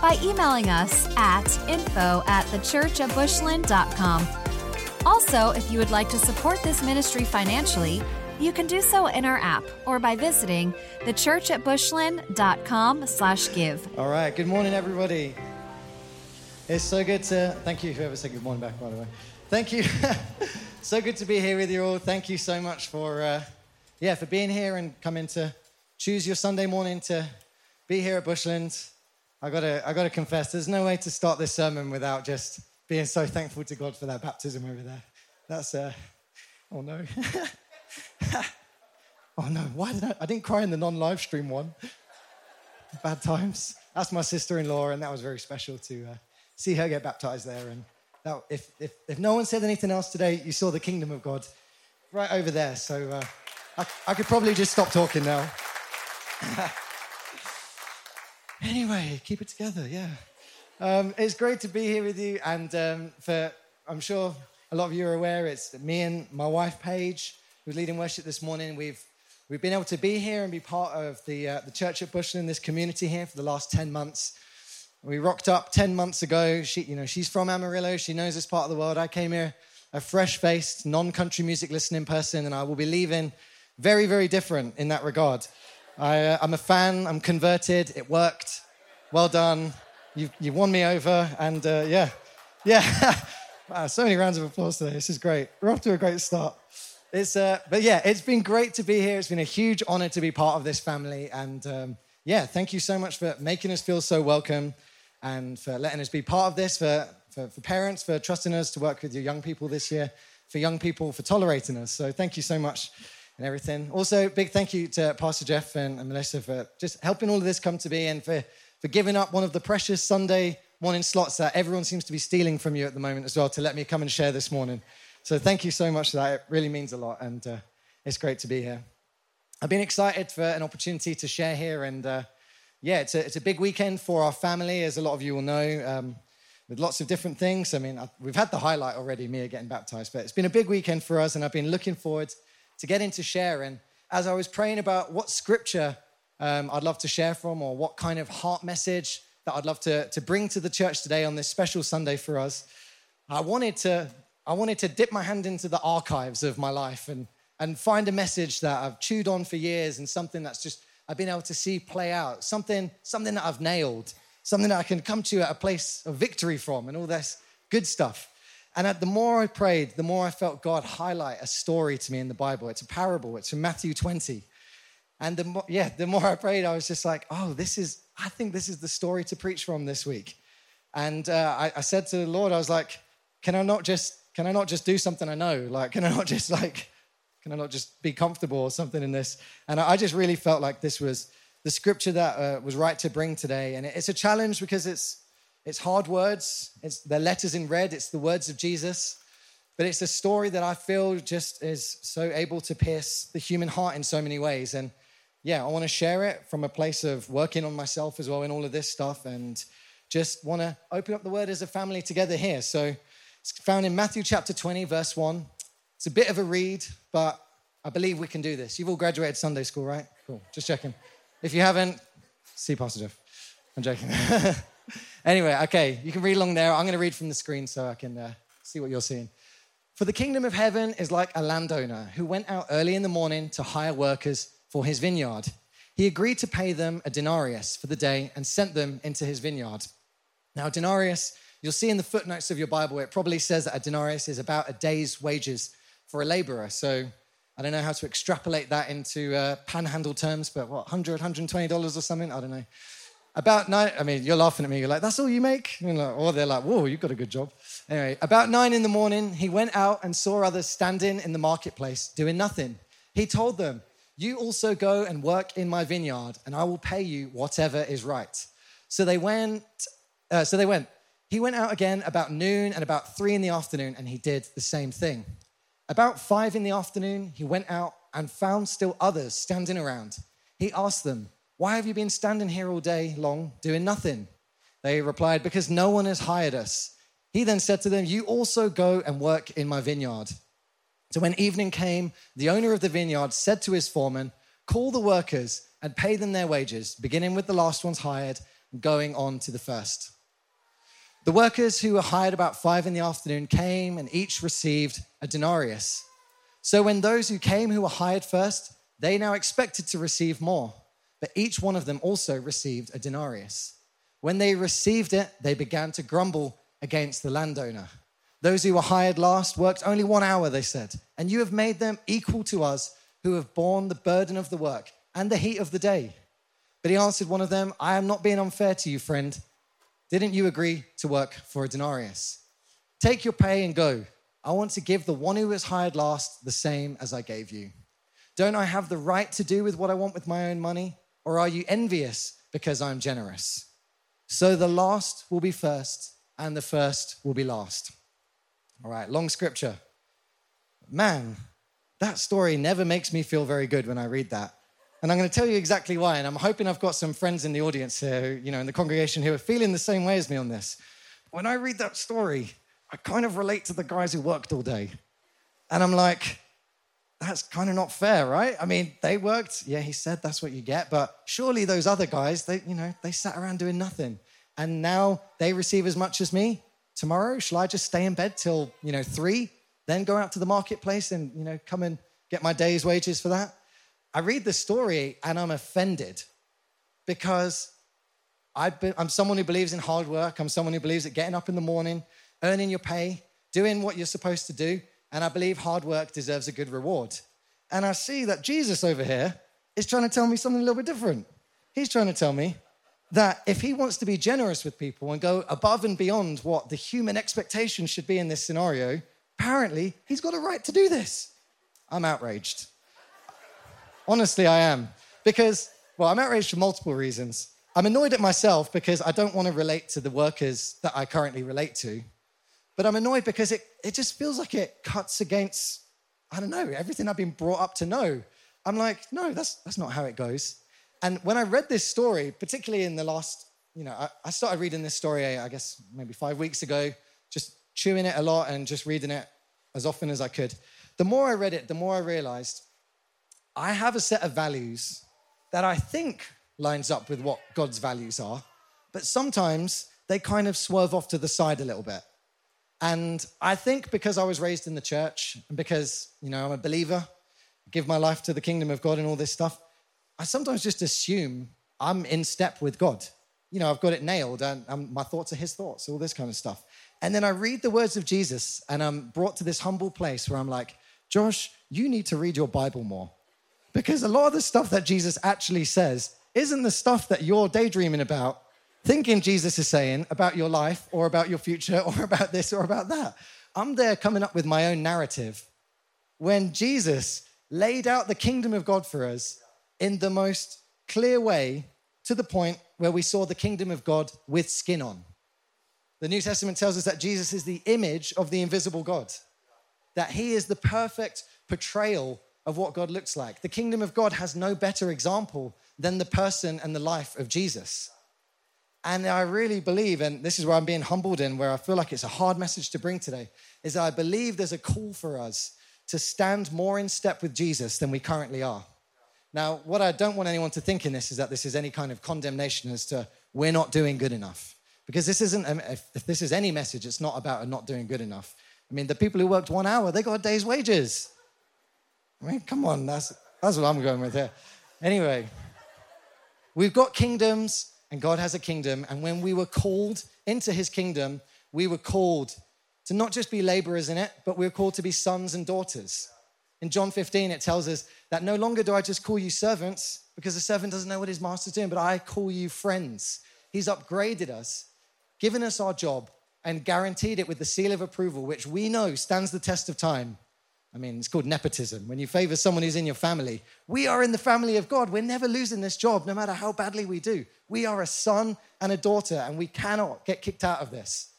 by emailing us at info at thechurchatbushland.com. Also, if you would like to support this ministry financially, you can do so in our app or by visiting thechurchatbushland.com slash give. All right, good morning, everybody. It's so good to, thank you, whoever said good morning back, by the way. Thank you. so good to be here with you all. Thank you so much for, uh, yeah, for being here and coming to choose your Sunday morning to be here at Bushland. I gotta, I gotta confess, there's no way to start this sermon without just being so thankful to God for that baptism over there. That's, uh, oh no. oh no, why did I, I didn't cry in the non-live stream one. Bad times. That's my sister-in-law, and that was very special to uh, see her get baptized there. And that, if, if, if no one said anything else today, you saw the kingdom of God right over there. So uh, I, I could probably just stop talking now. Anyway, keep it together, yeah. Um, it's great to be here with you, and um, for I'm sure a lot of you are aware, it's me and my wife Paige who's leading worship this morning. We've we've been able to be here and be part of the uh, the church at Bushland, this community here for the last ten months. We rocked up ten months ago. She, you know, she's from Amarillo. She knows this part of the world. I came here a fresh-faced, non-country music listening person, and I will be leaving very, very different in that regard. I, am uh, a fan. I'm converted. It worked. Well done. You, you won me over. And uh, yeah, yeah. wow, so many rounds of applause today. This is great. We're off to a great start. It's, uh, but yeah, it's been great to be here. It's been a huge honor to be part of this family. And um, yeah, thank you so much for making us feel so welcome and for letting us be part of this, for, for, for parents, for trusting us to work with your young people this year, for young people for tolerating us. So thank you so much and everything. Also, big thank you to Pastor Jeff and, and Melissa for just helping all of this come to be and for, for giving up one of the precious Sunday morning slots that everyone seems to be stealing from you at the moment as well to let me come and share this morning. So thank you so much for that. It really means a lot, and uh, it's great to be here. I've been excited for an opportunity to share here, and uh, yeah, it's a, it's a big weekend for our family, as a lot of you will know, um, with lots of different things. I mean, I, we've had the highlight already, Mia getting baptized, but it's been a big weekend for us, and I've been looking forward to get into sharing. As I was praying about what scripture um, I'd love to share from or what kind of heart message that I'd love to, to bring to the church today on this special Sunday for us, I wanted to, I wanted to dip my hand into the archives of my life and, and find a message that I've chewed on for years and something that's just I've been able to see play out, something, something that I've nailed, something that I can come to at a place of victory from, and all this good stuff. And the more I prayed, the more I felt God highlight a story to me in the Bible. It's a parable, it's from Matthew 20. And the more, yeah, the more I prayed, I was just like, oh, this is, I think this is the story to preach from this week. And uh, I, I said to the Lord, I was like, can I not just, can I not just do something I know? Like, can I not just like, can I not just be comfortable or something in this? And I just really felt like this was the scripture that uh, was right to bring today. And it's a challenge because it's it's hard words, it's the letters in red, it's the words of Jesus. But it's a story that I feel just is so able to pierce the human heart in so many ways. And yeah, I want to share it from a place of working on myself as well in all of this stuff and just want to open up the word as a family together here. So it's found in Matthew chapter 20, verse 1. It's a bit of a read, but I believe we can do this. You've all graduated Sunday school, right? Cool. Just checking. If you haven't, see Jeff. I'm joking. Anyway, okay, you can read along there. I'm going to read from the screen so I can uh, see what you're seeing. For the kingdom of heaven is like a landowner who went out early in the morning to hire workers for his vineyard. He agreed to pay them a denarius for the day and sent them into his vineyard. Now, denarius, you'll see in the footnotes of your Bible, it probably says that a denarius is about a day's wages for a laborer. So I don't know how to extrapolate that into uh, panhandle terms, but what, $100, $120 or something? I don't know. About nine, I mean, you're laughing at me. You're like, that's all you make? Like, or they're like, whoa, you've got a good job. Anyway, about nine in the morning, he went out and saw others standing in the marketplace doing nothing. He told them, You also go and work in my vineyard, and I will pay you whatever is right. So they went, uh, so they went. He went out again about noon and about three in the afternoon, and he did the same thing. About five in the afternoon, he went out and found still others standing around. He asked them, Why have you been standing here all day long doing nothing? They replied, Because no one has hired us. He then said to them, You also go and work in my vineyard. So when evening came, the owner of the vineyard said to his foreman, Call the workers and pay them their wages, beginning with the last ones hired and going on to the first. The workers who were hired about five in the afternoon came and each received a denarius. So when those who came who were hired first, they now expected to receive more, but each one of them also received a denarius. When they received it, they began to grumble against the landowner. Those who were hired last worked only one hour, they said, and you have made them equal to us who have borne the burden of the work and the heat of the day. But he answered one of them, I am not being unfair to you, friend. Didn't you agree to work for a denarius? Take your pay and go. I want to give the one who was hired last the same as I gave you. Don't I have the right to do with what I want with my own money? Or are you envious because I'm generous? So the last will be first, and the first will be last. All right, long scripture. Man, that story never makes me feel very good when I read that. And I'm going to tell you exactly why. And I'm hoping I've got some friends in the audience here, you know, in the congregation who are feeling the same way as me on this. When I read that story, I kind of relate to the guys who worked all day. And I'm like, that's kind of not fair, right? I mean, they worked. Yeah, he said that's what you get. But surely those other guys, they, you know, they sat around doing nothing. And now they receive as much as me. Tomorrow, shall I just stay in bed till, you know, three, then go out to the marketplace and, you know, come and get my day's wages for that? I read the story and I'm offended because i am someone who believes in hard work. I'm someone who believes that getting up in the morning, earning your pay, doing what you're supposed to do, and I believe hard work deserves a good reward. And I see that Jesus over here is trying to tell me something a little bit different. He's trying to tell me that if he wants to be generous with people and go above and beyond what the human expectation should be in this scenario, apparently he's got a right to do this. I'm outraged. Honestly, I am. Because, well, I'm outraged for multiple reasons. I'm annoyed at myself because I don't want to relate to the workers that I currently relate to. But I'm annoyed because it, it just feels like it cuts against, I don't know, everything I've been brought up to know. I'm like, no, that's, that's not how it goes. And when I read this story, particularly in the last, you know, I, I started reading this story, I guess, maybe five weeks ago, just chewing it a lot and just reading it as often as I could. The more I read it, the more I realized I have a set of values that I think lines up with what God's values are, but sometimes they kind of swerve off to the side a little bit. And I think because I was raised in the church and because, you know, I'm a believer, give my life to the kingdom of God and all this stuff, I sometimes just assume I'm in step with God. You know, I've got it nailed and um, my thoughts are his thoughts, all this kind of stuff. And then I read the words of Jesus and I'm brought to this humble place where I'm like, Josh, you need to read your Bible more. Because a lot of the stuff that Jesus actually says isn't the stuff that you're daydreaming about, thinking Jesus is saying about your life or about your future or about this or about that. I'm there coming up with my own narrative when Jesus laid out the kingdom of God for us in the most clear way to the point where we saw the kingdom of God with skin on. The New Testament tells us that Jesus is the image of the invisible God, that he is the perfect portrayal of what God looks like. The kingdom of God has no better example than the person and the life of Jesus. And I really believe, and this is where I'm being humbled in, where I feel like it's a hard message to bring today, is that I believe there's a call for us to stand more in step with Jesus than we currently are. Now, what I don't want anyone to think in this is that this is any kind of condemnation as to we're not doing good enough. Because this isn't, um, if this is any message, it's not about not doing good enough. I mean, the people who worked one hour, they got a day's wages. I mean, come on, that's, that's what I'm going with here. Anyway, we've got kingdoms, and God has a kingdom. And when we were called into his kingdom, we were called to not just be laborers in it, but we were called to be sons and daughters. In John 15, it tells us that no longer do I just call you servants, because the servant doesn't know what his master's doing, but I call you friends. He's upgraded us, given us our job, and guaranteed it with the seal of approval, which we know stands the test of time. I mean, it's called nepotism. When you favor someone who's in your family, we are in the family of God. We're never losing this job, no matter how badly we do. We are a son and a daughter, and we cannot get kicked out of this.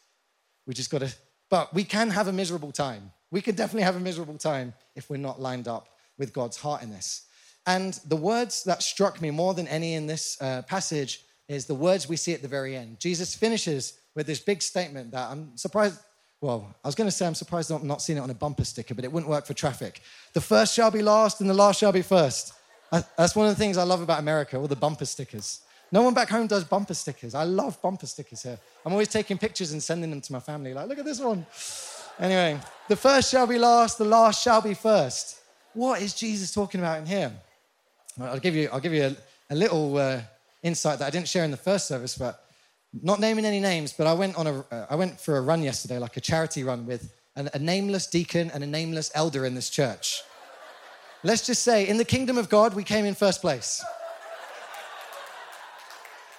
We just got to, but we can have a miserable time. We can definitely have a miserable time if we're not lined up with God's heart in this. And the words that struck me more than any in this uh, passage is the words we see at the very end. Jesus finishes with this big statement that I'm surprised. Well, I was going to say I'm surprised I'm not seeing it on a bumper sticker, but it wouldn't work for traffic. The first shall be last, and the last shall be first. That's one of the things I love about America, all the bumper stickers. No one back home does bumper stickers. I love bumper stickers here. I'm always taking pictures and sending them to my family, like, look at this one. Anyway, the first shall be last, the last shall be first. What is Jesus talking about in here? I'll give you, I'll give you a, a little uh, insight that I didn't share in the first service, but not naming any names, but I went on a, uh, I went for a run yesterday, like a charity run with an, a nameless deacon and a nameless elder in this church. Let's just say, in the kingdom of God, we came in first place.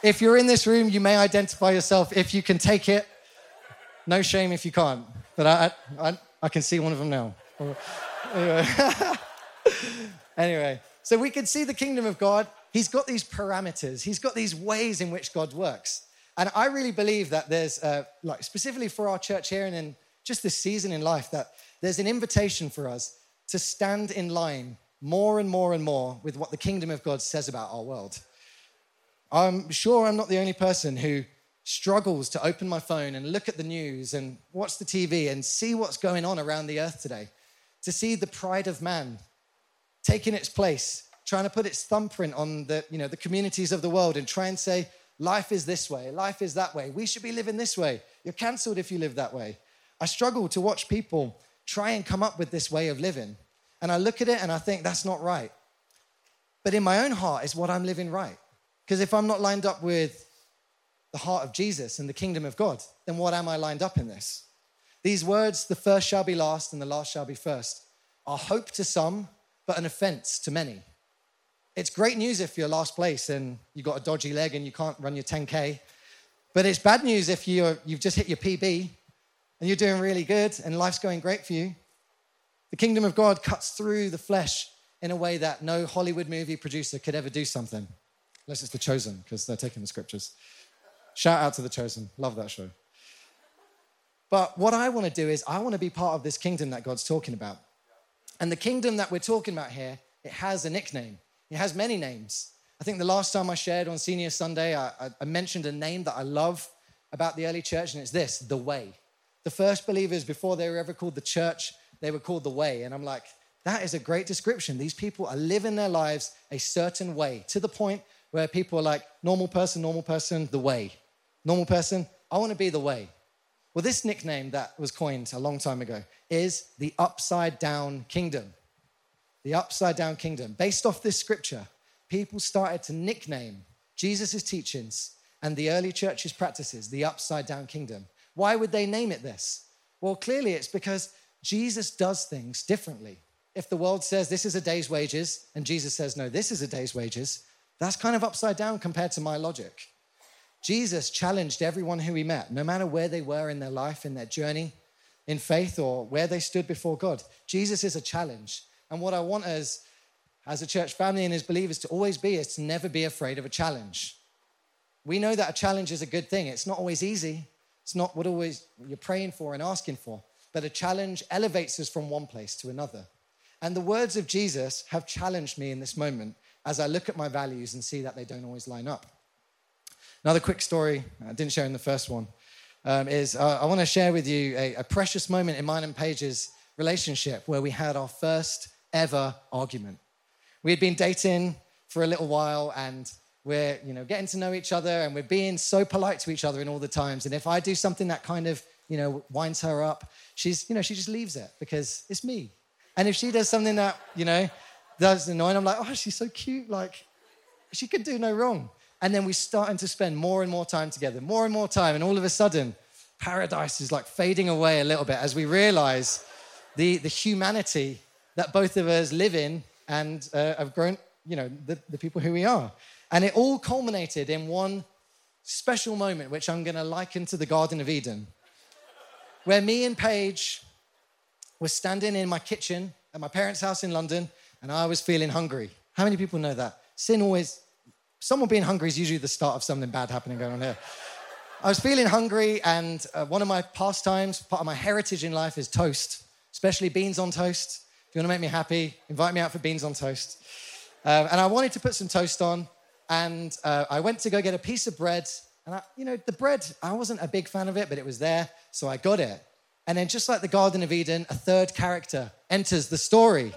If you're in this room, you may identify yourself if you can take it. No shame if you can't. But I, I, I can see one of them now. Anyway. anyway, so we can see the kingdom of God. He's got these parameters, he's got these ways in which God works. And I really believe that there's, uh, like, specifically for our church here and in just this season in life, that there's an invitation for us to stand in line more and more and more with what the kingdom of God says about our world. I'm sure I'm not the only person who struggles to open my phone and look at the news and watch the TV and see what's going on around the earth today, to see the pride of man taking its place, trying to put its thumbprint on the, you know, the communities of the world and try and say, life is this way, life is that way, we should be living this way. You're cancelled if you live that way. I struggle to watch people try and come up with this way of living. And I look at it and I think that's not right. But in my own heart is what I'm living right. Because if I'm not lined up with the heart of Jesus and the kingdom of God, then what am I lined up in this? These words, the first shall be last and the last shall be first, are hope to some, but an offense to many. It's great news if you're last place and you've got a dodgy leg and you can't run your 10K. But it's bad news if you're, you've just hit your PB and you're doing really good and life's going great for you. The kingdom of God cuts through the flesh in a way that no Hollywood movie producer could ever do something. Unless it's The Chosen, because they're taking the scriptures. Shout out to The Chosen. Love that show. But what I want to do is, I want to be part of this kingdom that God's talking about. And the kingdom that we're talking about here, it has a nickname, it has many names. I think the last time I shared on Senior Sunday, I, I mentioned a name that I love about the early church, and it's this the way. The first believers, before they were ever called the church, they were called the way. And I'm like, that is a great description. These people are living their lives a certain way to the point where people are like, normal person, normal person, the way. Normal person, I want to be the way. Well, this nickname that was coined a long time ago is the upside down kingdom. The upside down kingdom. Based off this scripture, people started to nickname Jesus' teachings and the early church's practices the upside down kingdom. Why would they name it this? Well, clearly it's because Jesus does things differently. If the world says this is a day's wages and Jesus says, no, this is a day's wages, that's kind of upside down compared to my logic. Jesus challenged everyone who he met, no matter where they were in their life, in their journey, in faith, or where they stood before God. Jesus is a challenge. And what I want as, as a church family and as believers to always be is to never be afraid of a challenge. We know that a challenge is a good thing. It's not always easy. It's not what always you're praying for and asking for. But a challenge elevates us from one place to another. And the words of Jesus have challenged me in this moment as I look at my values and see that they don't always line up. Another quick story I didn't share in the first one um, is uh, I want to share with you a, a precious moment in mine and Paige's relationship where we had our first ever argument. We had been dating for a little while and we're you know getting to know each other and we're being so polite to each other in all the times and if i do something that kind of you know winds her up she's you know she just leaves it because it's me and if she does something that you know that's annoying. I'm like, oh, she's so cute. Like, she could do no wrong. And then we're starting to spend more and more time together, more and more time. And all of a sudden, paradise is like fading away a little bit as we realize the, the humanity that both of us live in and uh, have grown, you know, the, the people who we are. And it all culminated in one special moment, which I'm going to liken to the Garden of Eden, where me and Paige were standing in my kitchen at my parents' house in London and I was feeling hungry. How many people know that? Sin always, someone being hungry is usually the start of something bad happening going on here. I was feeling hungry, and uh, one of my pastimes, part of my heritage in life is toast, especially beans on toast. If you want to make me happy, invite me out for beans on toast. Um, and I wanted to put some toast on, and uh, I went to go get a piece of bread. And I, you know, the bread, I wasn't a big fan of it, but it was there, so I got it. And then, just like the Garden of Eden, a third character enters the story.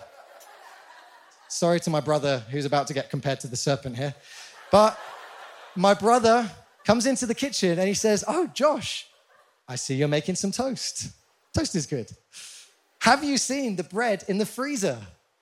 Sorry to my brother who's about to get compared to the serpent here. But my brother comes into the kitchen and he says, Oh, Josh, I see you're making some toast. Toast is good. Have you seen the bread in the freezer?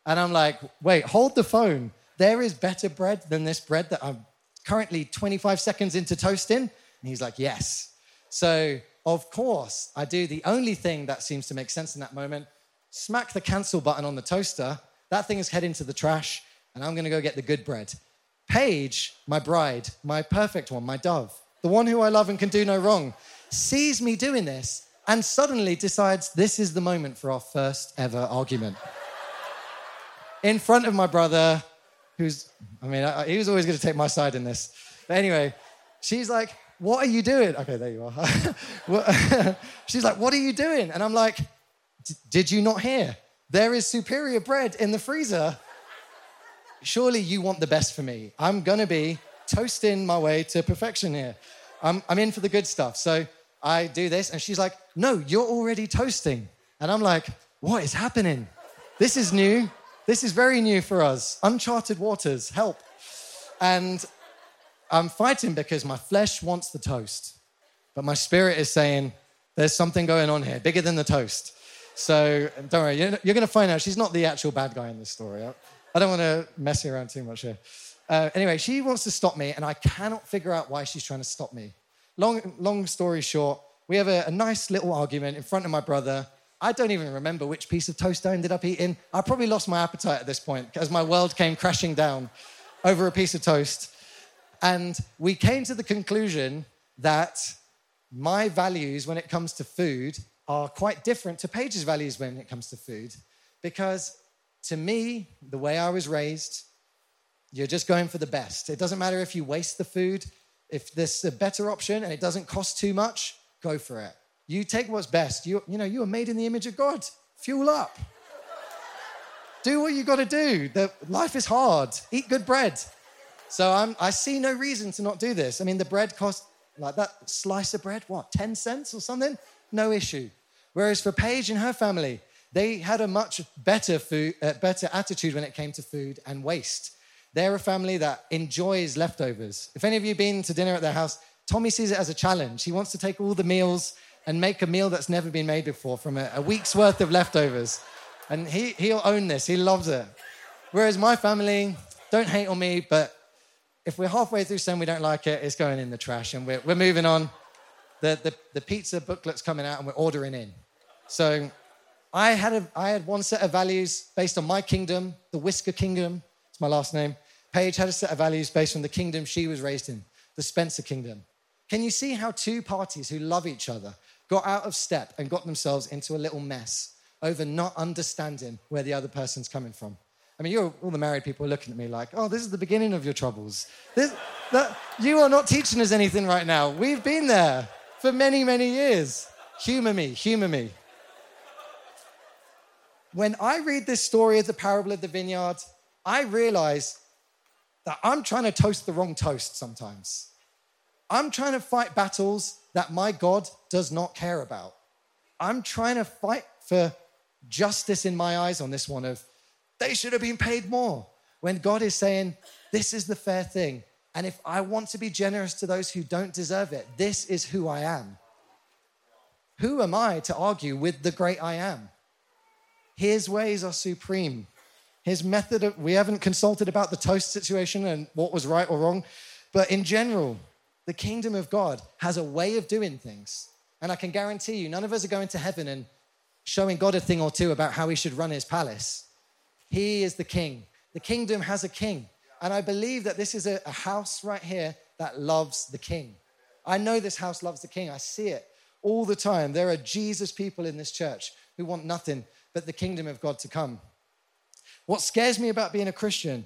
And I'm like, Wait, hold the phone. There is better bread than this bread that I'm currently 25 seconds into toasting. And he's like, Yes. So, of course, I do the only thing that seems to make sense in that moment smack the cancel button on the toaster. That thing is heading to the trash, and I'm gonna go get the good bread. Paige, my bride, my perfect one, my dove, the one who I love and can do no wrong, sees me doing this and suddenly decides this is the moment for our first ever argument. In front of my brother, who's, I mean, I, he was always going to take my side in this. But anyway, she's like, What are you doing? Okay, there you are. she's like, What are you doing? And I'm like, Did you not hear? There is superior bread in the freezer surely you want the best for me. I'm going to be toasting my way to perfection here. I'm, I'm in for the good stuff. So I do this, and she's like, No, you're already toasting. And I'm like, What is happening? This is new. This is very new for us. Uncharted waters, help. And I'm fighting because my flesh wants the toast, but my spirit is saying, There's something going on here, bigger than the toast. So don't worry, you're, going to find out she's not the actual bad guy in this story. I don't want to mess you around too much here. Uh, anyway, she wants to stop me, and I cannot figure out why she's trying to stop me. Long, long story short, we have a, a nice little argument in front of my brother. I don't even remember which piece of toast I ended up eating. I probably lost my appetite at this point as my world came crashing down over a piece of toast. And we came to the conclusion that my values when it comes to food are quite different to Paige's values when it comes to food because to me, the way I was raised, you're just going for the best. It doesn't matter if you waste the food. If there's a better option and it doesn't cost too much, go for it. You take what's best. You, you know, you are made in the image of God. Fuel up. do what you got to do. The, life is hard. Eat good bread. So I'm, I see no reason to not do this. I mean, the bread cost like that slice of bread, what, 10 cents or something? No issue. Whereas for Paige and her family, they had a much better, food, uh, better attitude when it came to food and waste. They're a family that enjoys leftovers. If any of you have been to dinner at their house, Tommy sees it as a challenge. He wants to take all the meals and make a meal that's never been made before from a, a week's worth of leftovers. And he, he'll own this, he loves it. Whereas my family, don't hate on me, but if we're halfway through saying we don't like it, it's going in the trash and we're, we're moving on. The, the, the pizza booklet's coming out and we're ordering in. So I had, a, I had one set of values based on my kingdom, the Whisker Kingdom. It's my last name. Paige had a set of values based on the kingdom she was raised in, the Spencer Kingdom. Can you see how two parties who love each other got out of step and got themselves into a little mess over not understanding where the other person's coming from? I mean, all the married people are looking at me like, oh, this is the beginning of your troubles. This, that, you are not teaching us anything right now. We've been there for many, many years. Humor me, humor me when I read this story of the parable of the vineyard, I realize that I'm trying to toast the wrong toast sometimes. I'm trying to fight battles that my God does not care about. I'm trying to fight for justice in my eyes on this one of they should have been paid more when God is saying this is the fair thing. And if I want to be generous to those who don't deserve it, this is who I am. Who am I to argue with the great I am? His ways are supreme. His method, of, we haven't consulted about the toast situation and what was right or wrong, but in general, the kingdom of God has a way of doing things. And I can guarantee you, none of us are going to heaven and showing God a thing or two about how he should run his palace. He is the king. The kingdom has a king. And I believe that this is a, a house right here that loves the king. I know this house loves the king. I see it all the time. There are Jesus people in this church who want nothing but the kingdom of God to come. What scares me about being a Christian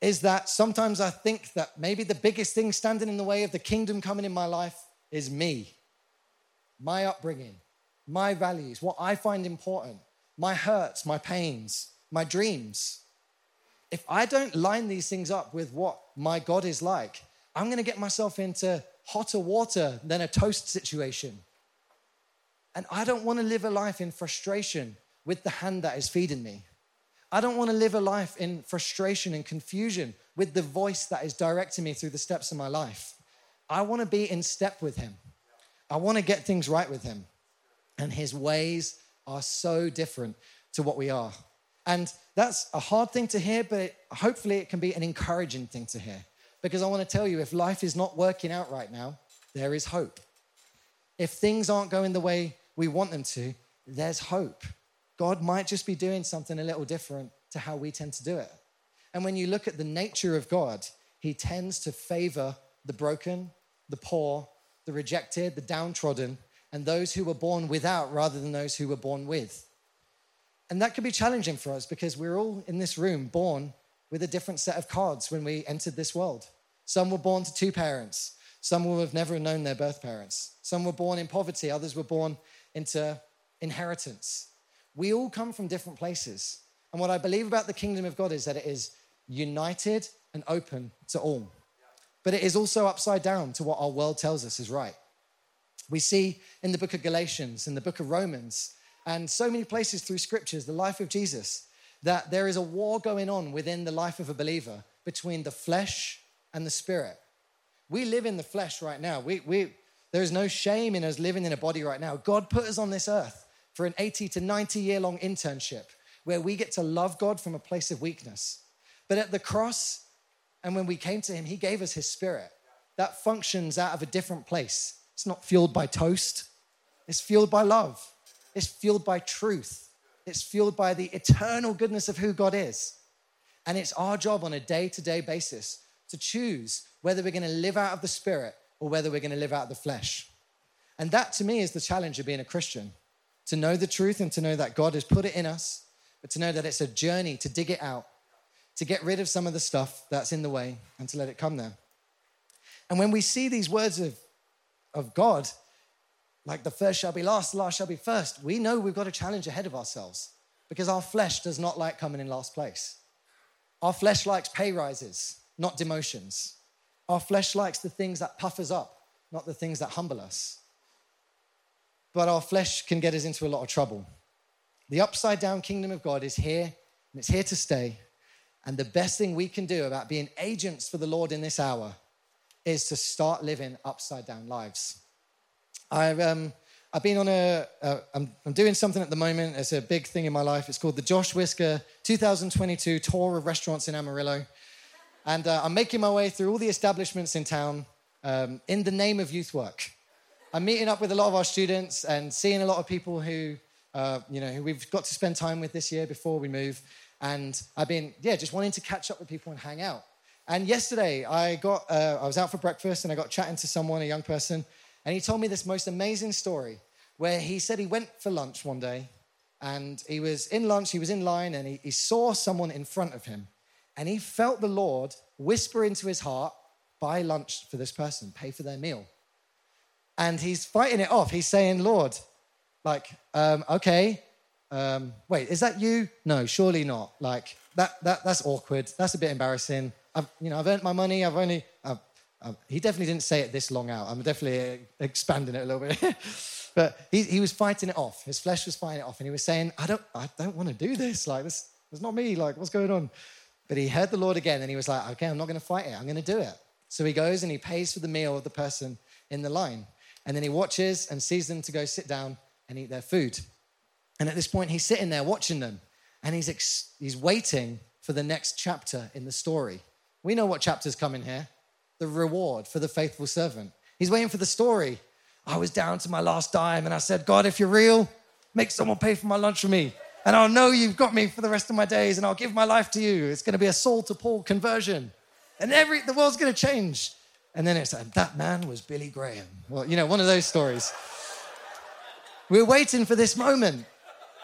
is that sometimes I think that maybe the biggest thing standing in the way of the kingdom coming in my life is me, my upbringing, my values, what I find important, my hurts, my pains, my dreams. If I don't line these things up with what my God is like, I'm going to get myself into hotter water than a toast situation. And I don't want to live a life in frustration with the hand that is feeding me. I don't want to live a life in frustration and confusion with the voice that is directing me through the steps of my life. I want to be in step with Him. I want to get things right with Him. And His ways are so different to what we are. And that's a hard thing to hear, but hopefully it can be an encouraging thing to hear. Because I want to tell you if life is not working out right now, there is hope. If things aren't going the way we want them to, there's hope. God might just be doing something a little different to how we tend to do it. And when you look at the nature of God, He tends to favor the broken, the poor, the rejected, the downtrodden, and those who were born without rather than those who were born with. And that can be challenging for us because we're all in this room born with a different set of cards when we entered this world. Some were born to two parents, some will have never known their birth parents. Some were born in poverty, others were born into inheritance. We all come from different places. And what I believe about the kingdom of God is that it is united and open to all. But it is also upside down to what our world tells us is right. We see in the book of Galatians, in the book of Romans, and so many places through scriptures, the life of Jesus, that there is a war going on within the life of a believer between the flesh and the spirit. We live in the flesh right now. We, we, there is no shame in us living in a body right now. God put us on this earth for an 80 to 90 year long internship where we get to love God from a place of weakness. But at the cross, and when we came to Him, He gave us His Spirit. That functions out of a different place. It's not fueled by toast, it's fueled by love, it's fueled by truth, it's fueled by the eternal goodness of who God is. And it's our job on a day to day basis to choose whether we're going to live out of the Spirit or whether we're going to live out of the flesh. And that to me is the challenge of being a Christian to know the truth and to know that God has put it in us, but to know that it's a journey to dig it out, to get rid of some of the stuff that's in the way and to let it come there. And when we see these words of, of God, like the first shall be last, the last shall be first, we know we've got a challenge ahead of ourselves because our flesh does not like coming in last place. Our flesh likes pay rises, not demotions. Our flesh likes the things that puff us up, not the things that humble us but our flesh can get us into a lot of trouble. The upside down kingdom of God is here and it's here to stay. And the best thing we can do about being agents for the Lord in this hour is to start living upside down lives. I've, um, I've been on a. am doing something at the moment. It's a big thing in my life. It's called the Josh Whisker 2022 Tour of Restaurants in Amarillo. And uh, I'm making my way through all the establishments in town um, in the name of youth work. I'm meeting up with a lot of our students and seeing a lot of people who, uh, you know, who we've got to spend time with this year before we move. And I've been, yeah, just wanting to catch up with people and hang out. And yesterday, I got, uh, I was out for breakfast and I got chatting to someone, a young person, and he told me this most amazing story where he said he went for lunch one day and he was in lunch, he was in line, and he, he saw someone in front of him. And he felt the Lord whisper into his heart, buy lunch for this person, pay for their meal and he's fighting it off. He's saying, Lord, like, um, okay, um, wait, is that you? No, surely not. Like, that, that, that's awkward. That's a bit embarrassing. I've, you know, I've earned my money. I've only, I've, I've, he definitely didn't say it this long out. I'm definitely expanding it a little bit. but he, he was fighting it off. His flesh was fighting it off. And he was saying, I don't, I don't want to do this. Like, this, it's not me. Like, what's going on? But he heard the Lord again and he was like, okay, I'm not going to fight it. I'm going to do it. So he goes and he pays for the meal of the person in the line. And then he watches and sees them to go sit down and eat their food. And at this point, he's sitting there watching them and he's, ex- he's waiting for the next chapter in the story. We know what chapter's coming here the reward for the faithful servant. He's waiting for the story. I was down to my last dime and I said, God, if you're real, make someone pay for my lunch for me. And I'll know you've got me for the rest of my days and I'll give my life to you. It's going to be a Saul to Paul conversion. And every, the world's going to change. And then it's like, that man was Billy Graham. Well, you know, one of those stories. We're waiting for this moment.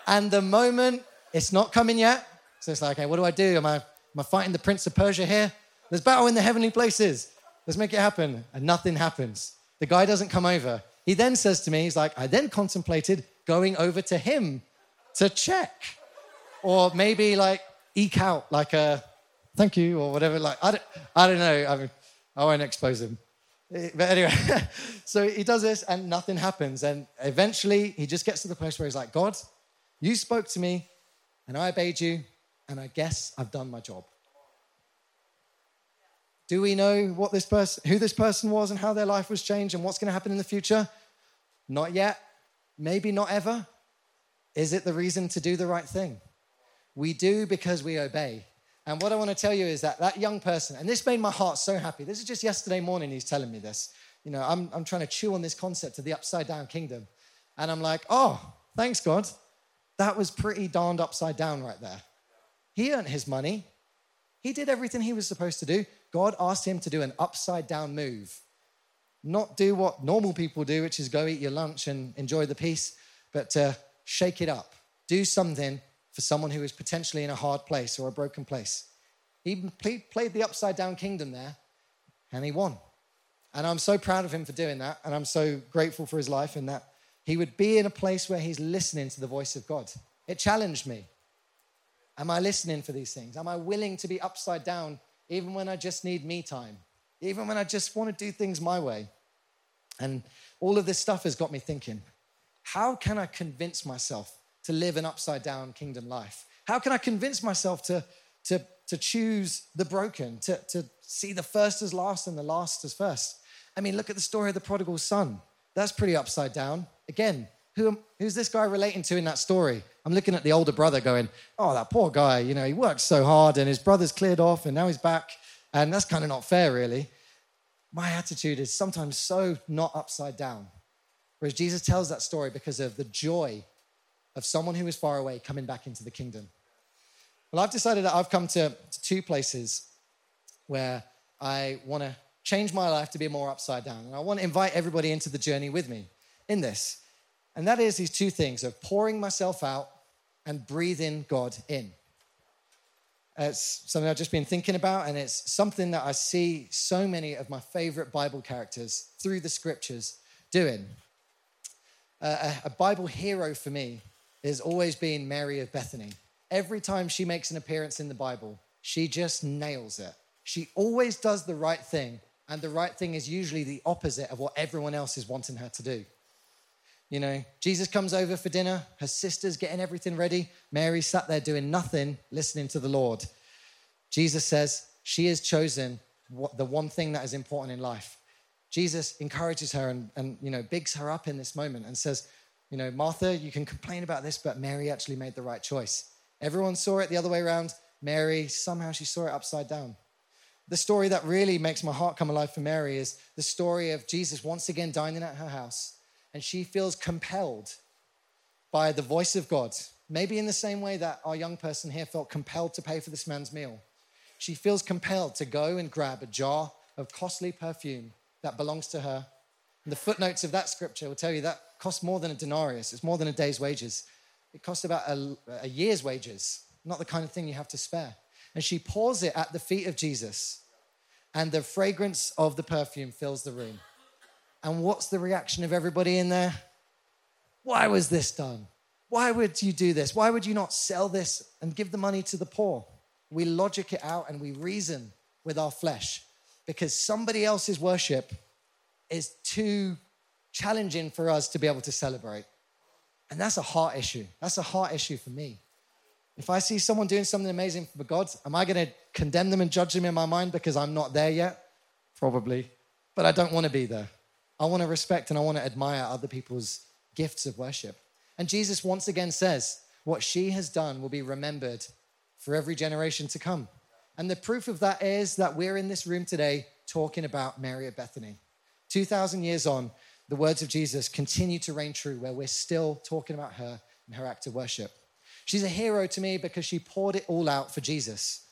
And the moment, it's not coming yet. So it's like, okay, what do I do? Am I, am I fighting the Prince of Persia here? There's battle in the heavenly places. Let's make it happen. And nothing happens. The guy doesn't come over. He then says to me, he's like, I then contemplated going over to him to check. Or maybe like eke out like a thank you or whatever. Like, I don't, I don't know. I mean, I won't expose him. But anyway, so he does this and nothing happens. And eventually he just gets to the place where he's like, God, you spoke to me and I obeyed you, and I guess I've done my job. Do we know what this person, who this person was and how their life was changed and what's going to happen in the future? Not yet. Maybe not ever. Is it the reason to do the right thing? We do because we obey. And what I want to tell you is that that young person, and this made my heart so happy. This is just yesterday morning he's telling me this. You know, I'm, I'm trying to chew on this concept of the upside down kingdom. And I'm like, oh, thanks, God. That was pretty darned upside down right there. He earned his money. He did everything he was supposed to do. God asked him to do an upside down move. Not do what normal people do, which is go eat your lunch and enjoy the peace, but to shake it up. Do something for someone who is potentially in a hard place or a broken place. He played the upside down kingdom there and he won. And I'm so proud of him for doing that. And I'm so grateful for his life in that he would be in a place where he's listening to the voice of God. It challenged me. Am I listening for these things? Am I willing to be upside down even when I just need me time? Even when I just want to do things my way? And all of this stuff has got me thinking how can I convince myself to live an upside down kingdom life? How can I convince myself to, to, to choose the broken, to, to see the first as last and the last as first? I mean, look at the story of the prodigal son. That's pretty upside down. Again, who, who's this guy relating to in that story? I'm looking at the older brother going, Oh, that poor guy, you know, he worked so hard and his brother's cleared off and now he's back. And that's kind of not fair, really. My attitude is sometimes so not upside down. Whereas Jesus tells that story because of the joy of someone who is far away coming back into the kingdom. Well, I've decided that I've come to, to two places where I want to change my life to be more upside down. And I want to invite everybody into the journey with me in this. And that is these two things of pouring myself out and breathing God in. It's something I've just been thinking about, and it's something that I see so many of my favorite Bible characters through the scriptures doing. Uh, a, a Bible hero for me has always been Mary of Bethany. Every time she makes an appearance in the Bible, she just nails it. She always does the right thing, and the right thing is usually the opposite of what everyone else is wanting her to do. You know, Jesus comes over for dinner, her sister's getting everything ready. Mary sat there doing nothing, listening to the Lord. Jesus says she has chosen what, the one thing that is important in life. Jesus encourages her and, and, you know, bigs her up in this moment and says, you know, Martha, you can complain about this, but Mary actually made the right choice. Everyone saw it the other way around. Mary, somehow she saw it upside down. The story that really makes my heart come alive for Mary is the story of Jesus once again dining at her house, and she feels compelled by the voice of God, maybe in the same way that our young person here felt compelled to pay for this man's meal. She feels compelled to go and grab a jar of costly perfume that belongs to her. And the footnotes of that scripture will tell you that costs more than a denarius, it's more than a day's wages. It costs about a, a year's wages, not the kind of thing you have to spare. And she pours it at the feet of Jesus, and the fragrance of the perfume fills the room. And what's the reaction of everybody in there? Why was this done? Why would you do this? Why would you not sell this and give the money to the poor? We logic it out and we reason with our flesh because somebody else's worship is too challenging for us to be able to celebrate. And that's a heart issue. That's a heart issue for me. If I see someone doing something amazing for God, am I going to condemn them and judge them in my mind because I'm not there yet? Probably. But I don't want to be there. I want to respect and I want to admire other people's gifts of worship. And Jesus once again says, What she has done will be remembered for every generation to come. And the proof of that is that we're in this room today talking about Mary of Bethany. 2,000 years on, the words of Jesus continue to reign true, where we're still talking about her and her act of worship. She's a hero to me because she poured it all out for Jesus.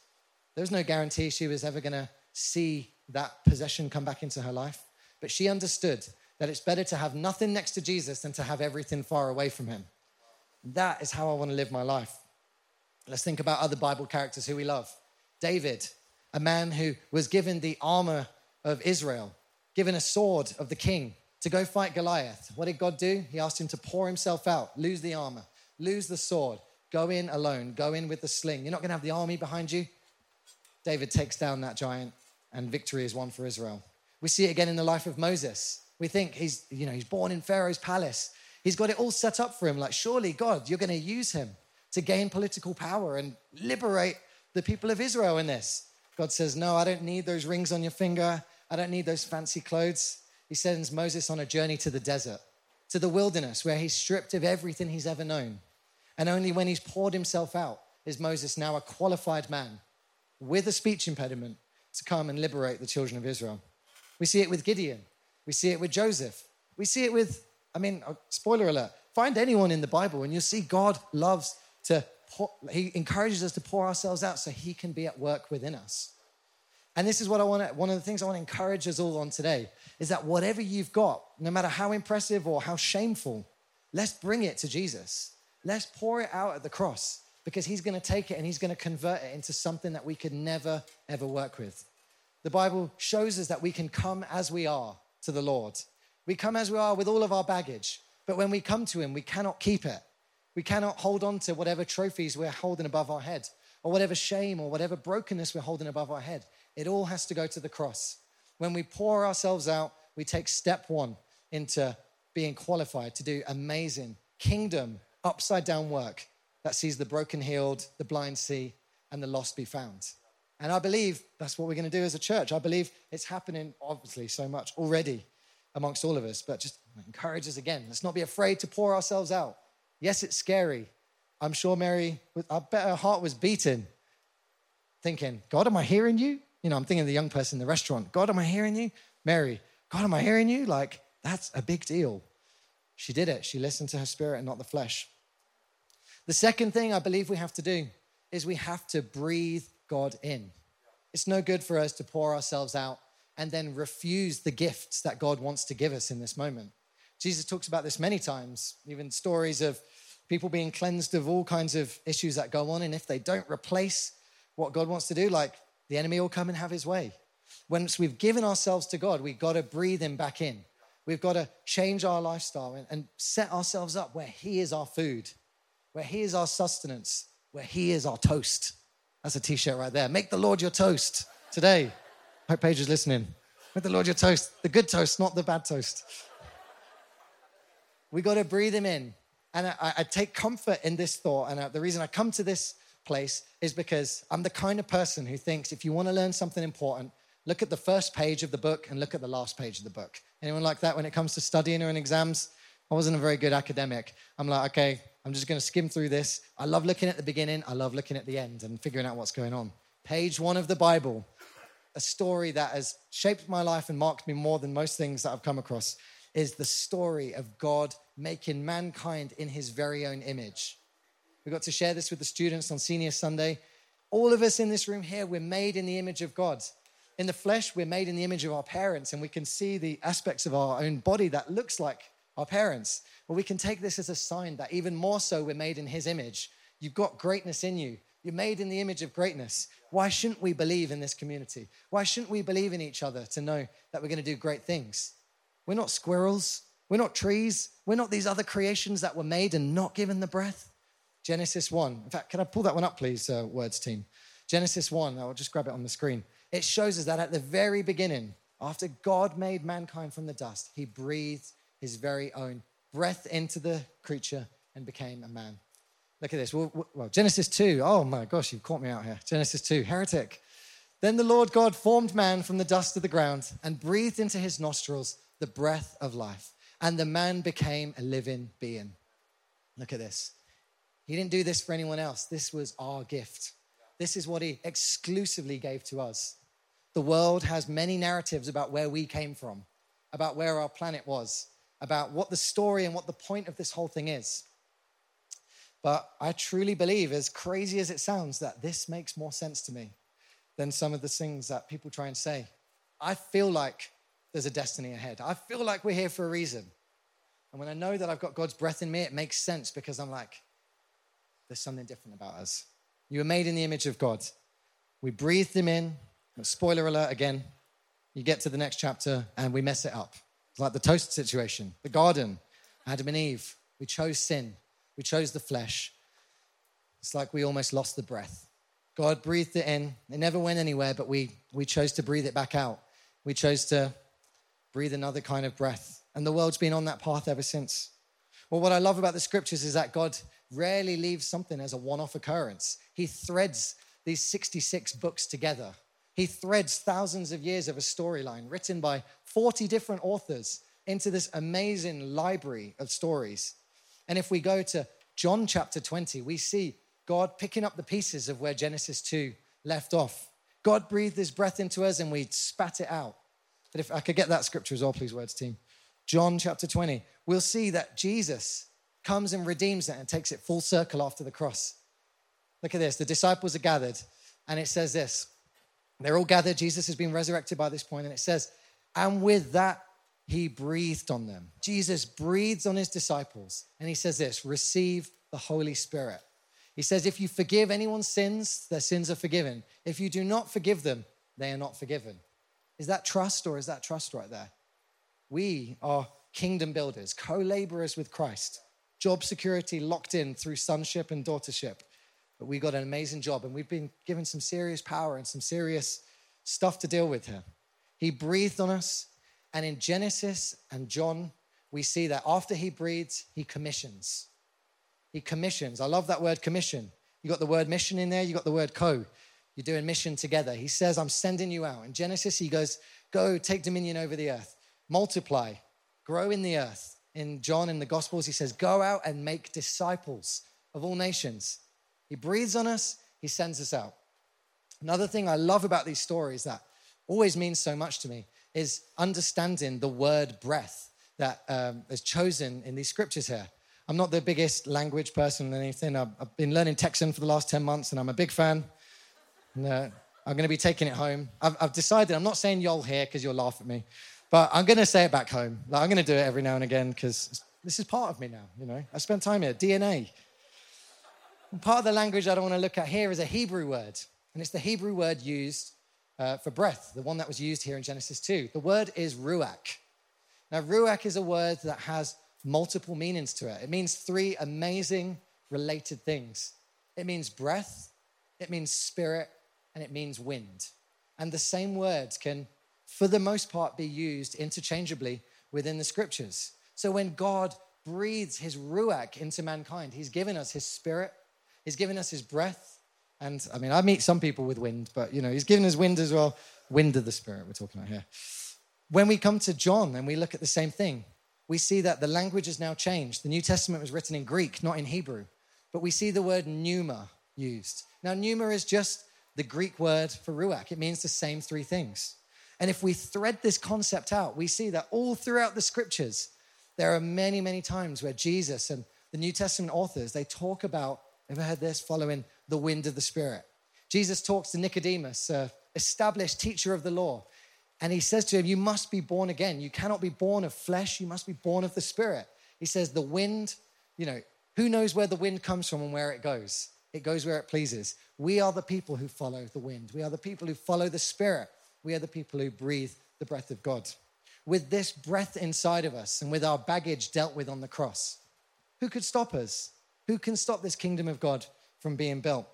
There was no guarantee she was ever going to see that possession come back into her life, but she understood that it's better to have nothing next to Jesus than to have everything far away from him. That is how I want to live my life. Let's think about other Bible characters who we love. David, a man who was given the armor of Israel, given a sword of the king to go fight Goliath. What did God do? He asked him to pour himself out, lose the armor, lose the sword, go in alone, go in with the sling. You're not going to have the army behind you. David takes down that giant, and victory is won for Israel. We see it again in the life of Moses. We think he's, you know, he's born in Pharaoh's palace. He's got it all set up for him. Like, surely, God, you're going to use him to gain political power and liberate the people of Israel in this. God says, No, I don't need those rings on your finger. I don't need those fancy clothes. He sends Moses on a journey to the desert, to the wilderness, where he's stripped of everything he's ever known. And only when he's poured himself out is Moses now a qualified man with a speech impediment to come and liberate the children of Israel. We see it with Gideon. We see it with Joseph. We see it with, I mean, uh, spoiler alert, find anyone in the Bible and you'll see God loves to, pour, he encourages us to pour ourselves out so he can be at work within us. And this is what I want to, one of the things I want to encourage us all on today is that whatever you've got, no matter how impressive or how shameful, let's bring it to Jesus. Let's pour it out at the cross because he's going to take it and he's going to convert it into something that we could never, ever work with. The Bible shows us that we can come as we are to the Lord. We come as we are with all of our baggage, but when we come to him, we cannot keep it. We cannot hold on to whatever trophies we're holding above our head or whatever shame or whatever brokenness we're holding above our head. It all has to go to the cross. When we pour ourselves out, we take step one into being qualified to do amazing kingdom upside down work that sees the broken healed, the blind see, and the lost be found. And I believe that's what we're going to do as a church. I believe it's happening, obviously, so much already amongst all of us. But just encourage us again. Let's not be afraid to pour ourselves out. Yes, it's scary. I'm sure Mary, I bet her heart was beating, thinking, God, am I hearing you? You know, I'm thinking of the young person in the restaurant. God, am I hearing you? Mary, God, am I hearing you? Like, that's a big deal. She did it. She listened to her spirit and not the flesh. The second thing I believe we have to do is we have to breathe God in. It's no good for us to pour ourselves out and then refuse the gifts that God wants to give us in this moment. Jesus talks about this many times, even stories of people being cleansed of all kinds of issues that go on. And if they don't replace what God wants to do, like the enemy will come and have his way. Once we've given ourselves to God, we've got to breathe him back in. We've got to change our lifestyle and, set ourselves up where he is our food where He is our sustenance, where He is our toast. That's a t shirt right there. Make the Lord your toast today. Hope Paige is listening. Make the Lord your toast, the good toast, not the bad toast. We've got to breathe Him in. And I, I, take comfort in this thought. And uh, the reason I come to this place is because I'm the kind of person who thinks if you want to learn something important, look at the first page of the book and look at the last page of the book. Anyone like that when it comes to studying or in exams? I wasn't a very good academic. I'm like, okay, I'm just going to skim through this. I love looking at the beginning, I love looking at the end and figuring out what's going on. Page one of the Bible, a story that has shaped my life and marked me more than most things that I've come across, is the story of God making mankind in his very own image. We got to share this with the students on Senior Sunday. All of us in this room here, we're made in the image of God. In the flesh, we're made in the image of our parents, and we can see the aspects of our own body that looks like our parents. Well, we can take this as a sign that even more so, we're made in His image. You've got greatness in you. You're made in the image of greatness. Why shouldn't we believe in this community? Why shouldn't we believe in each other to know that we're going to do great things? We're not squirrels. We're not trees. We're not these other creations that were made and not given the breath. Genesis 1. In fact, can I pull that one up, please, uh, words team? Genesis 1. I'll just grab it on the screen. It shows us that at the very beginning, after God made mankind from the dust, he breathed his very own breath into the creature and became a man. Look at this. Well, well, Genesis 2. Oh my gosh, you've caught me out here. Genesis 2, heretic. Then the Lord God formed man from the dust of the ground and breathed into his nostrils the breath of life. And the man became a living being. Look at this. He didn't do this for anyone else. This was our gift. This is what he exclusively gave to us. The world has many narratives about where we came from, about where our planet was, about what the story and what the point of this whole thing is. But I truly believe, as crazy as it sounds, that this makes more sense to me than some of the things that people try and say. I feel like there's a destiny ahead. I feel like we're here for a reason. And when I know that I've got God's breath in me, it makes sense because I'm like, there's something different about us. You were made in the image of God. We breathed him in. Spoiler alert again. You get to the next chapter and we mess it up. It's like the toast situation, the garden, Adam and Eve. We chose sin, we chose the flesh. It's like we almost lost the breath. God breathed it in. It never went anywhere, but we, we chose to breathe it back out. We chose to breathe another kind of breath. And the world's been on that path ever since. Well, what I love about the scriptures is that God rarely leaves something as a one off occurrence. He threads these 66 books together. He threads thousands of years of a storyline written by 40 different authors into this amazing library of stories. And if we go to John chapter 20, we see God picking up the pieces of where Genesis 2 left off. God breathed his breath into us and we spat it out. But if I could get that scripture as well, please, words team. John chapter 20, we'll see that Jesus comes and redeems it and takes it full circle after the cross. Look at this. The disciples are gathered, and it says this. They're all gathered. Jesus has been resurrected by this point, and it says, and with that, he breathed on them. Jesus breathes on his disciples, and he says this receive the Holy Spirit. He says, if you forgive anyone's sins, their sins are forgiven. If you do not forgive them, they are not forgiven. Is that trust or is that trust right there? We are kingdom builders, co laborers with Christ, job security locked in through sonship and daughtership. But we got an amazing job and we've been given some serious power and some serious stuff to deal with here. He breathed on us. And in Genesis and John, we see that after he breathes, he commissions. He commissions. I love that word commission. You got the word mission in there, you got the word co. You're doing mission together. He says, I'm sending you out. In Genesis, he goes, Go, take dominion over the earth, multiply, grow in the earth. In John, in the Gospels, he says, Go out and make disciples of all nations. He breathes on us, he sends us out. Another thing I love about these stories that always means so much to me is understanding the word breath that um, is chosen in these scriptures here. I'm not the biggest language person or anything. I've, I've, been learning Texan for the last 10 months and I'm a big fan. And, uh, I'm going to be taking it home. I've, I've decided, I'm not saying y'all here because you'll laugh at me, but I'm going to say it back home. Like, I'm going to do it every now and again because this is part of me now, you know. I spent time here, DNA. And part of the language I don't want to look at here is a Hebrew word, and it's the Hebrew word used uh, for breath, the one that was used here in Genesis 2. The word is ruach. Now, ruach is a word that has multiple meanings to it. It means three amazing related things it means breath, it means spirit, and it means wind. And the same words can, for the most part, be used interchangeably within the scriptures. So when God breathes his ruach into mankind, he's given us his spirit, he's given us his breath. And I mean, I meet some people with wind, but you know, he's given us wind as well. Wind of the spirit, we're talking about here. When we come to John and we look at the same thing, we see that the language has now changed. The New Testament was written in Greek, not in Hebrew. But we see the word pneuma used. Now, pneuma is just the Greek word for ruach, it means the same three things. And if we thread this concept out, we see that all throughout the scriptures, there are many, many times where Jesus and the New Testament authors, they talk about, ever heard this, following the wind of the Spirit. Jesus talks to Nicodemus, a established teacher of the law, and he says to him, You must be born again. You cannot be born of flesh, you must be born of the Spirit. He says, The wind, you know, who knows where the wind comes from and where it goes? It goes where it pleases. We are the people who follow the wind. We are the people who follow the Spirit. We are the people who breathe the breath of God. With this breath inside of us and with our baggage dealt with on the cross, who could stop us? Who can stop this kingdom of God from being built?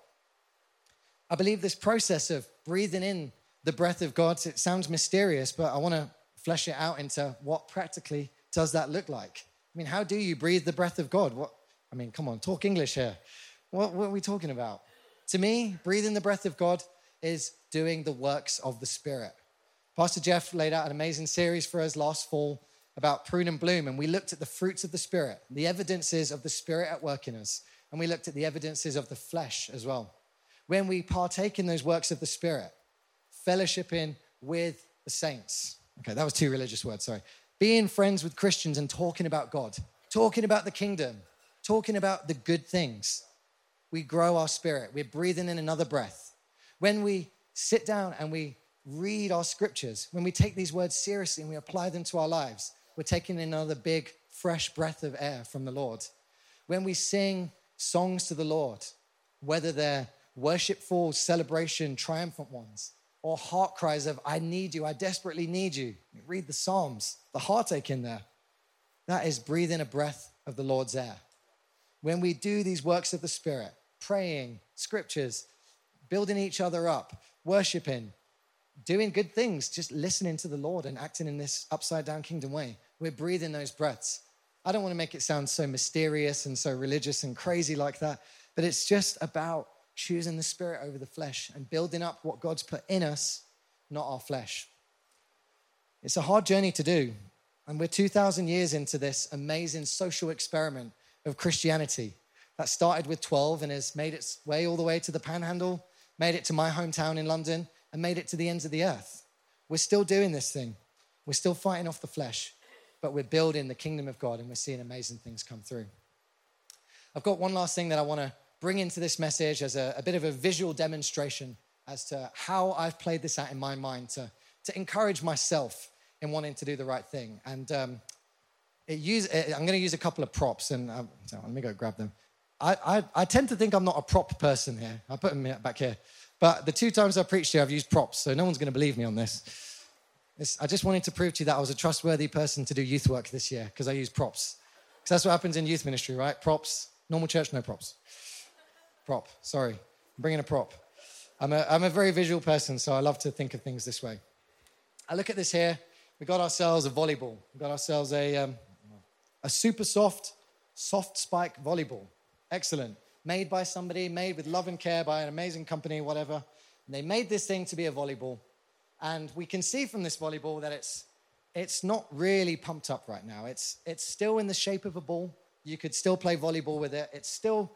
I believe this process of breathing in the breath of God, it sounds mysterious, but I want to flesh it out into what practically does that look like? I mean, how do you breathe the breath of God? What I mean, come on, talk English here. What, what are we talking about? To me, breathing the breath of God is doing the works of the Spirit. Pastor Jeff laid out an amazing series for us last fall about prune and bloom, and we looked at the fruits of the Spirit, the evidences of the Spirit at work in us, and we looked at the evidences of the flesh as well. When we partake in those works of the Spirit, fellowshipping with the saints. Okay, that was two religious words, sorry. Being friends with Christians and talking about God, talking about the kingdom, talking about the good things we grow our spirit. We're breathing in another breath. When we sit down and we read our scriptures, when we take these words seriously and we apply them to our lives, we're taking another big, fresh breath of air from the Lord. When we sing songs to the Lord, whether they're worshipful, celebration, triumphant ones, or heart cries of, I need you, I desperately need you. Read the Psalms, the heartache in there. That is breathing a breath of the Lord's air. When we do these works of the Spirit, praying, scriptures, building each other up, worshiping, doing good things, just listening to the Lord and acting in this upside down kingdom way, we're breathing those breaths. I don't want to make it sound so mysterious and so religious and crazy like that, but it's just about choosing the spirit over the flesh and building up what God's put in us, not our flesh. It's a hard journey to do. And we're 2,000 years into this amazing social experiment of Christianity that started with 12 and has made its way all the way to the panhandle, made it to my hometown in London, and made it to the ends of the earth. We're still doing this thing. We're still fighting off the flesh, but we're building the kingdom of God and we're seeing amazing things come through. I've got one last thing that I want to bring into this message as a, a, bit of a visual demonstration as to how I've played this out in my mind to, to encourage myself in wanting to do the right thing. And um, use, I'm going to use a couple of props, and um, let me go grab them. I, I, I, tend to think I'm not a prop person here. I put them back here. But the two times I preached here, I've used props, so no one's going to believe me on this. I just wanted to prove to you that I was a trustworthy person to do youth work this year because I use props. Because that's what happens in youth ministry, right? Props. Normal church, no props prop. Sorry, I'm bringing a prop. I'm a, I'm a very visual person, so I love to think of things this way. I look at this here. We got ourselves a volleyball. We got ourselves a, um, a super soft, soft spike volleyball. Excellent. Made by somebody, made with love and care by an amazing company, whatever. And they made this thing to be a volleyball. And we can see from this volleyball that it's, it's not really pumped up right now. It's, it's still in the shape of a ball. You could still play volleyball with it. It's still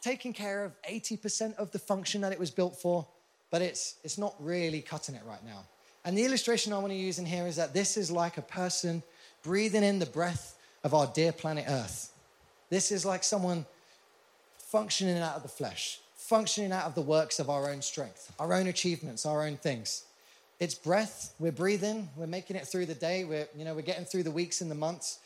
taking care of 80% of the function that it was built for, but it's, it's not really cutting it right now. And the illustration I want to use in here is that this is like a person breathing in the breath of our dear planet Earth. This is like someone functioning out of the flesh, functioning out of the works of our own strength, our own achievements, our own things. It's breath, we're breathing, we're making it through the day, we're, you know, we're getting through the weeks and the months.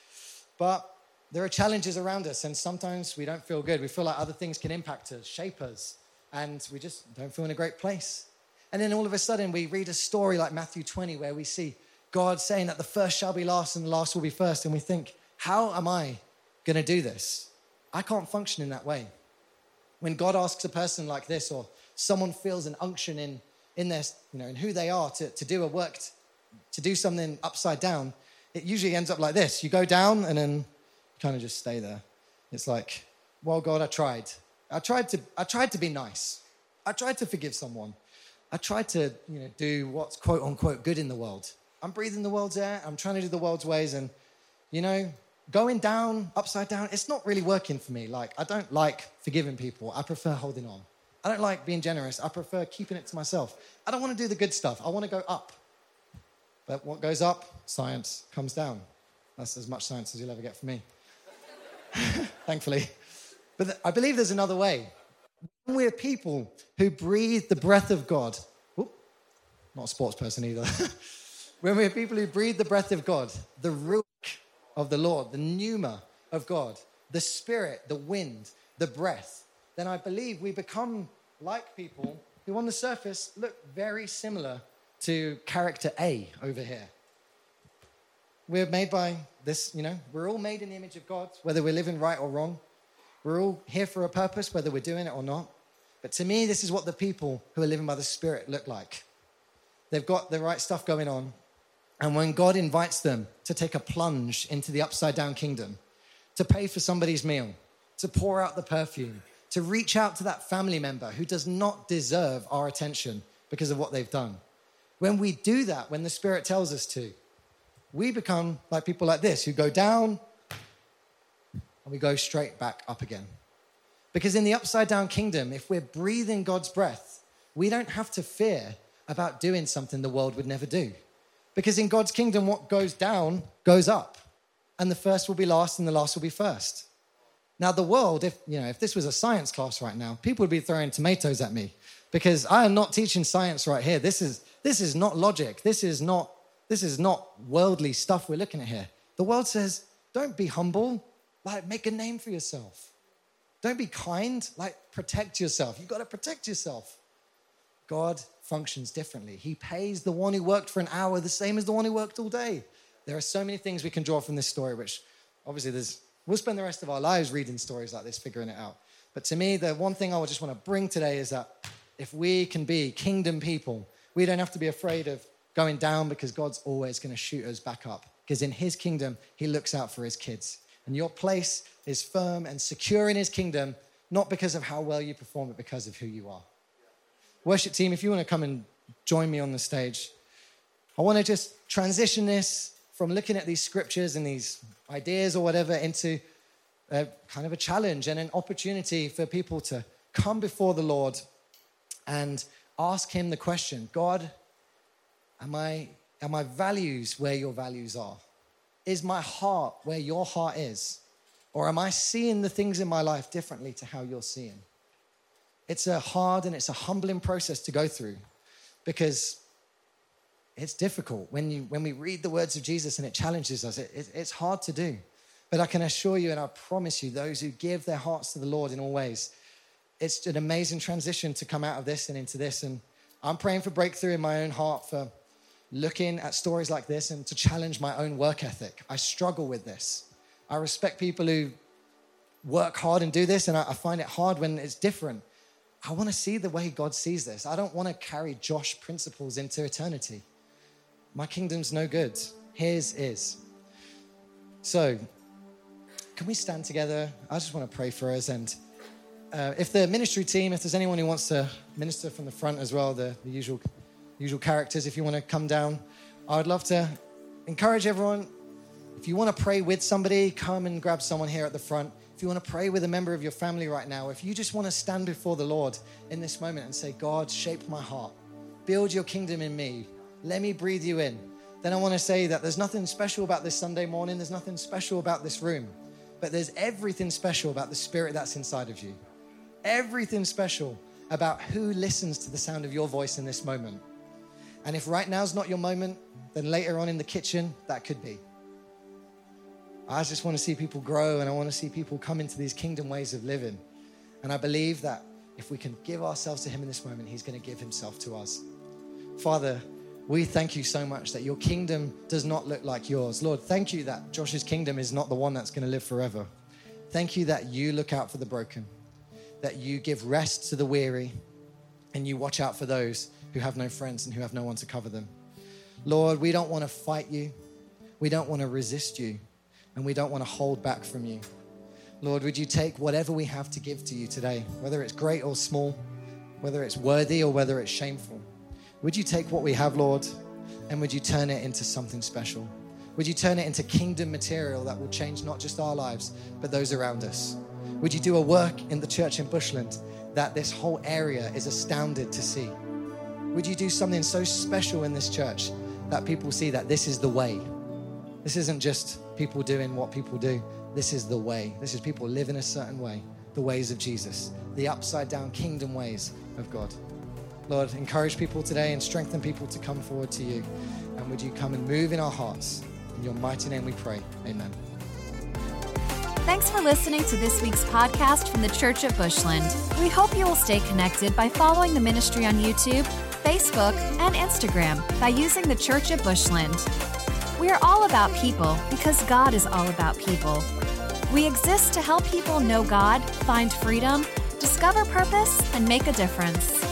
But there are challenges around us, and sometimes we don't feel good. We feel like other things can impact us, shape us, and we just don't feel in a great place. And then all of a sudden, we read a story like Matthew 20, where we see God saying that the first shall be last and the last will be first. And we think, how am I going to do this? I can't function in that way. When God asks a person like this, or someone feels an unction in, in, their, you know, in who they are to, to do a work, to do something upside down, it usually ends up like this. You go down, and then kind of just stay there. It's like, well, God, I tried. I tried to, I tried to be nice. I tried to forgive someone. I tried to, you know, do what's quote unquote good in the world. I'm breathing the world's air. I'm trying to do the world's ways. And, you know, going down, upside down, it's not really working for me. Like, I don't like forgiving people. I prefer holding on. I don't like being generous. I prefer keeping it to myself. I don't want to do the good stuff. I want to go up. But what goes up, science comes down. That's as much science as you'll ever get from me. thankfully. But I believe there's another way. When we're people who breathe the breath of God, whoop, not a sports person either. when we're people who breathe the breath of God, the ruach of the Lord, the pneuma of God, the spirit, the wind, the breath, then I believe we become like people who on the surface look very similar to character A over here. We're made by this, you know, we're all made in the image of God, whether we're living right or wrong. We're all here for a purpose, whether we're doing it or not. But to me, this is what the people who are living by the Spirit look like. They've got the right stuff going on. And when God invites them to take a plunge into the upside down kingdom, to pay for somebody's meal, to pour out the perfume, to reach out to that family member who does not deserve our attention because of what they've done. When we do that, when the Spirit tells us to, we become like people like this who go down and we go straight back up again. Because in the upside down kingdom, if we're breathing God's breath, we don't have to fear about doing something the world would never do. Because in God's kingdom, what goes down goes up, and the first will be last and the last will be first. Now, the world, if you know, if this was a science class right now, people would be throwing tomatoes at me because I am not teaching science right here. This is this is not logic. This is not this is not worldly stuff we're looking at here. The world says, don't be humble, like make a name for yourself. Don't be kind, like protect yourself. You've got to protect yourself. God functions differently. He pays the one who worked for an hour the same as the one who worked all day. There are so many things we can draw from this story, which obviously there's, we'll spend the rest of our lives reading stories like this, figuring it out. But to me, the one thing I would just want to bring today is that if we can be kingdom people, we don't have to be afraid of going down because God's always going to shoot us back up. Because in his kingdom, he looks out for his kids. And your place is firm and secure in his kingdom, not because of how well you perform, but because of who you are. Worship team, if you want to come and join me on the stage, I want to just transition this from looking at these scriptures and these ideas or whatever into a, kind of a challenge and an opportunity for people to come before the Lord and ask Him the question God, am I, are my values where your values are? Is my heart where your heart is? Or am I seeing the things in my life differently to how you're seeing? It's a hard and it's a humbling process to go through because it's difficult when, you, when we read the words of Jesus and it challenges us. It, it, it's hard to do. But I can assure you and I promise you, those who give their hearts to the Lord in all ways, it's an amazing transition to come out of this and into this. And I'm praying for breakthrough in my own heart for looking at stories like this and to challenge my own work ethic. I struggle with this. I respect people who work hard and do this, and I find it hard when it's different. I want to see the way God sees this. I don't want to carry Josh principles into eternity. My kingdom's no good. His is. So, can we stand together? I just want to pray for us. And uh, if the ministry team, if there's anyone who wants to minister from the front as well, the, the usual, usual characters, if you want to come down, I would love to encourage everyone. If you want to pray with somebody, come and grab someone here at the front. If you want to pray with a member of your family right now, if you just want to stand before the Lord in this moment and say, God, shape my heart, build your kingdom in me, let me breathe you in, then I want to say that there's nothing special about this Sunday morning, there's nothing special about this room but there's everything special about the spirit that's inside of you. Everything special about who listens to the sound of your voice in this moment. And if right now's not your moment, then later on in the kitchen, that could be. I just want to see people grow and I want to see people come into these kingdom ways of living. And I believe that if we can give ourselves to Him in this moment, He's going to give Himself to us. Father, we thank you so much that your kingdom does not look like yours. Lord, thank you that Josh's kingdom is not the one that's going to live forever. Thank you that you look out for the broken, that you give rest to the weary, and you watch out for those who have no friends and who have no one to cover them. Lord, we don't want to fight you, we don't want to resist you, and we don't want to hold back from you. Lord, would you take whatever we have to give to you today, whether it's great or small, whether it's worthy or whether it's shameful? Would you take what we have, Lord, and would you turn it into something special? Would you turn it into kingdom material that will change not just our lives, but those around us? Would you do a work in the church in Bushland that this whole area is astounded to see? Would you do something so special in this church that people see that this is the way? This isn't just people doing what people do. This is the way. This is people living a certain way, the ways of Jesus, the upside down kingdom ways of God. Lord, encourage people today and strengthen people to come forward to you. And would you come and move in our hearts? In your mighty name we pray. Amen. Thanks for listening to this week's podcast from the Church at Bushland. We hope you will stay connected by following the ministry on YouTube, Facebook, and Instagram by using the Church at Bushland. We are all about people because God is all about people. We exist to help people know God, find freedom, discover purpose, and make a difference.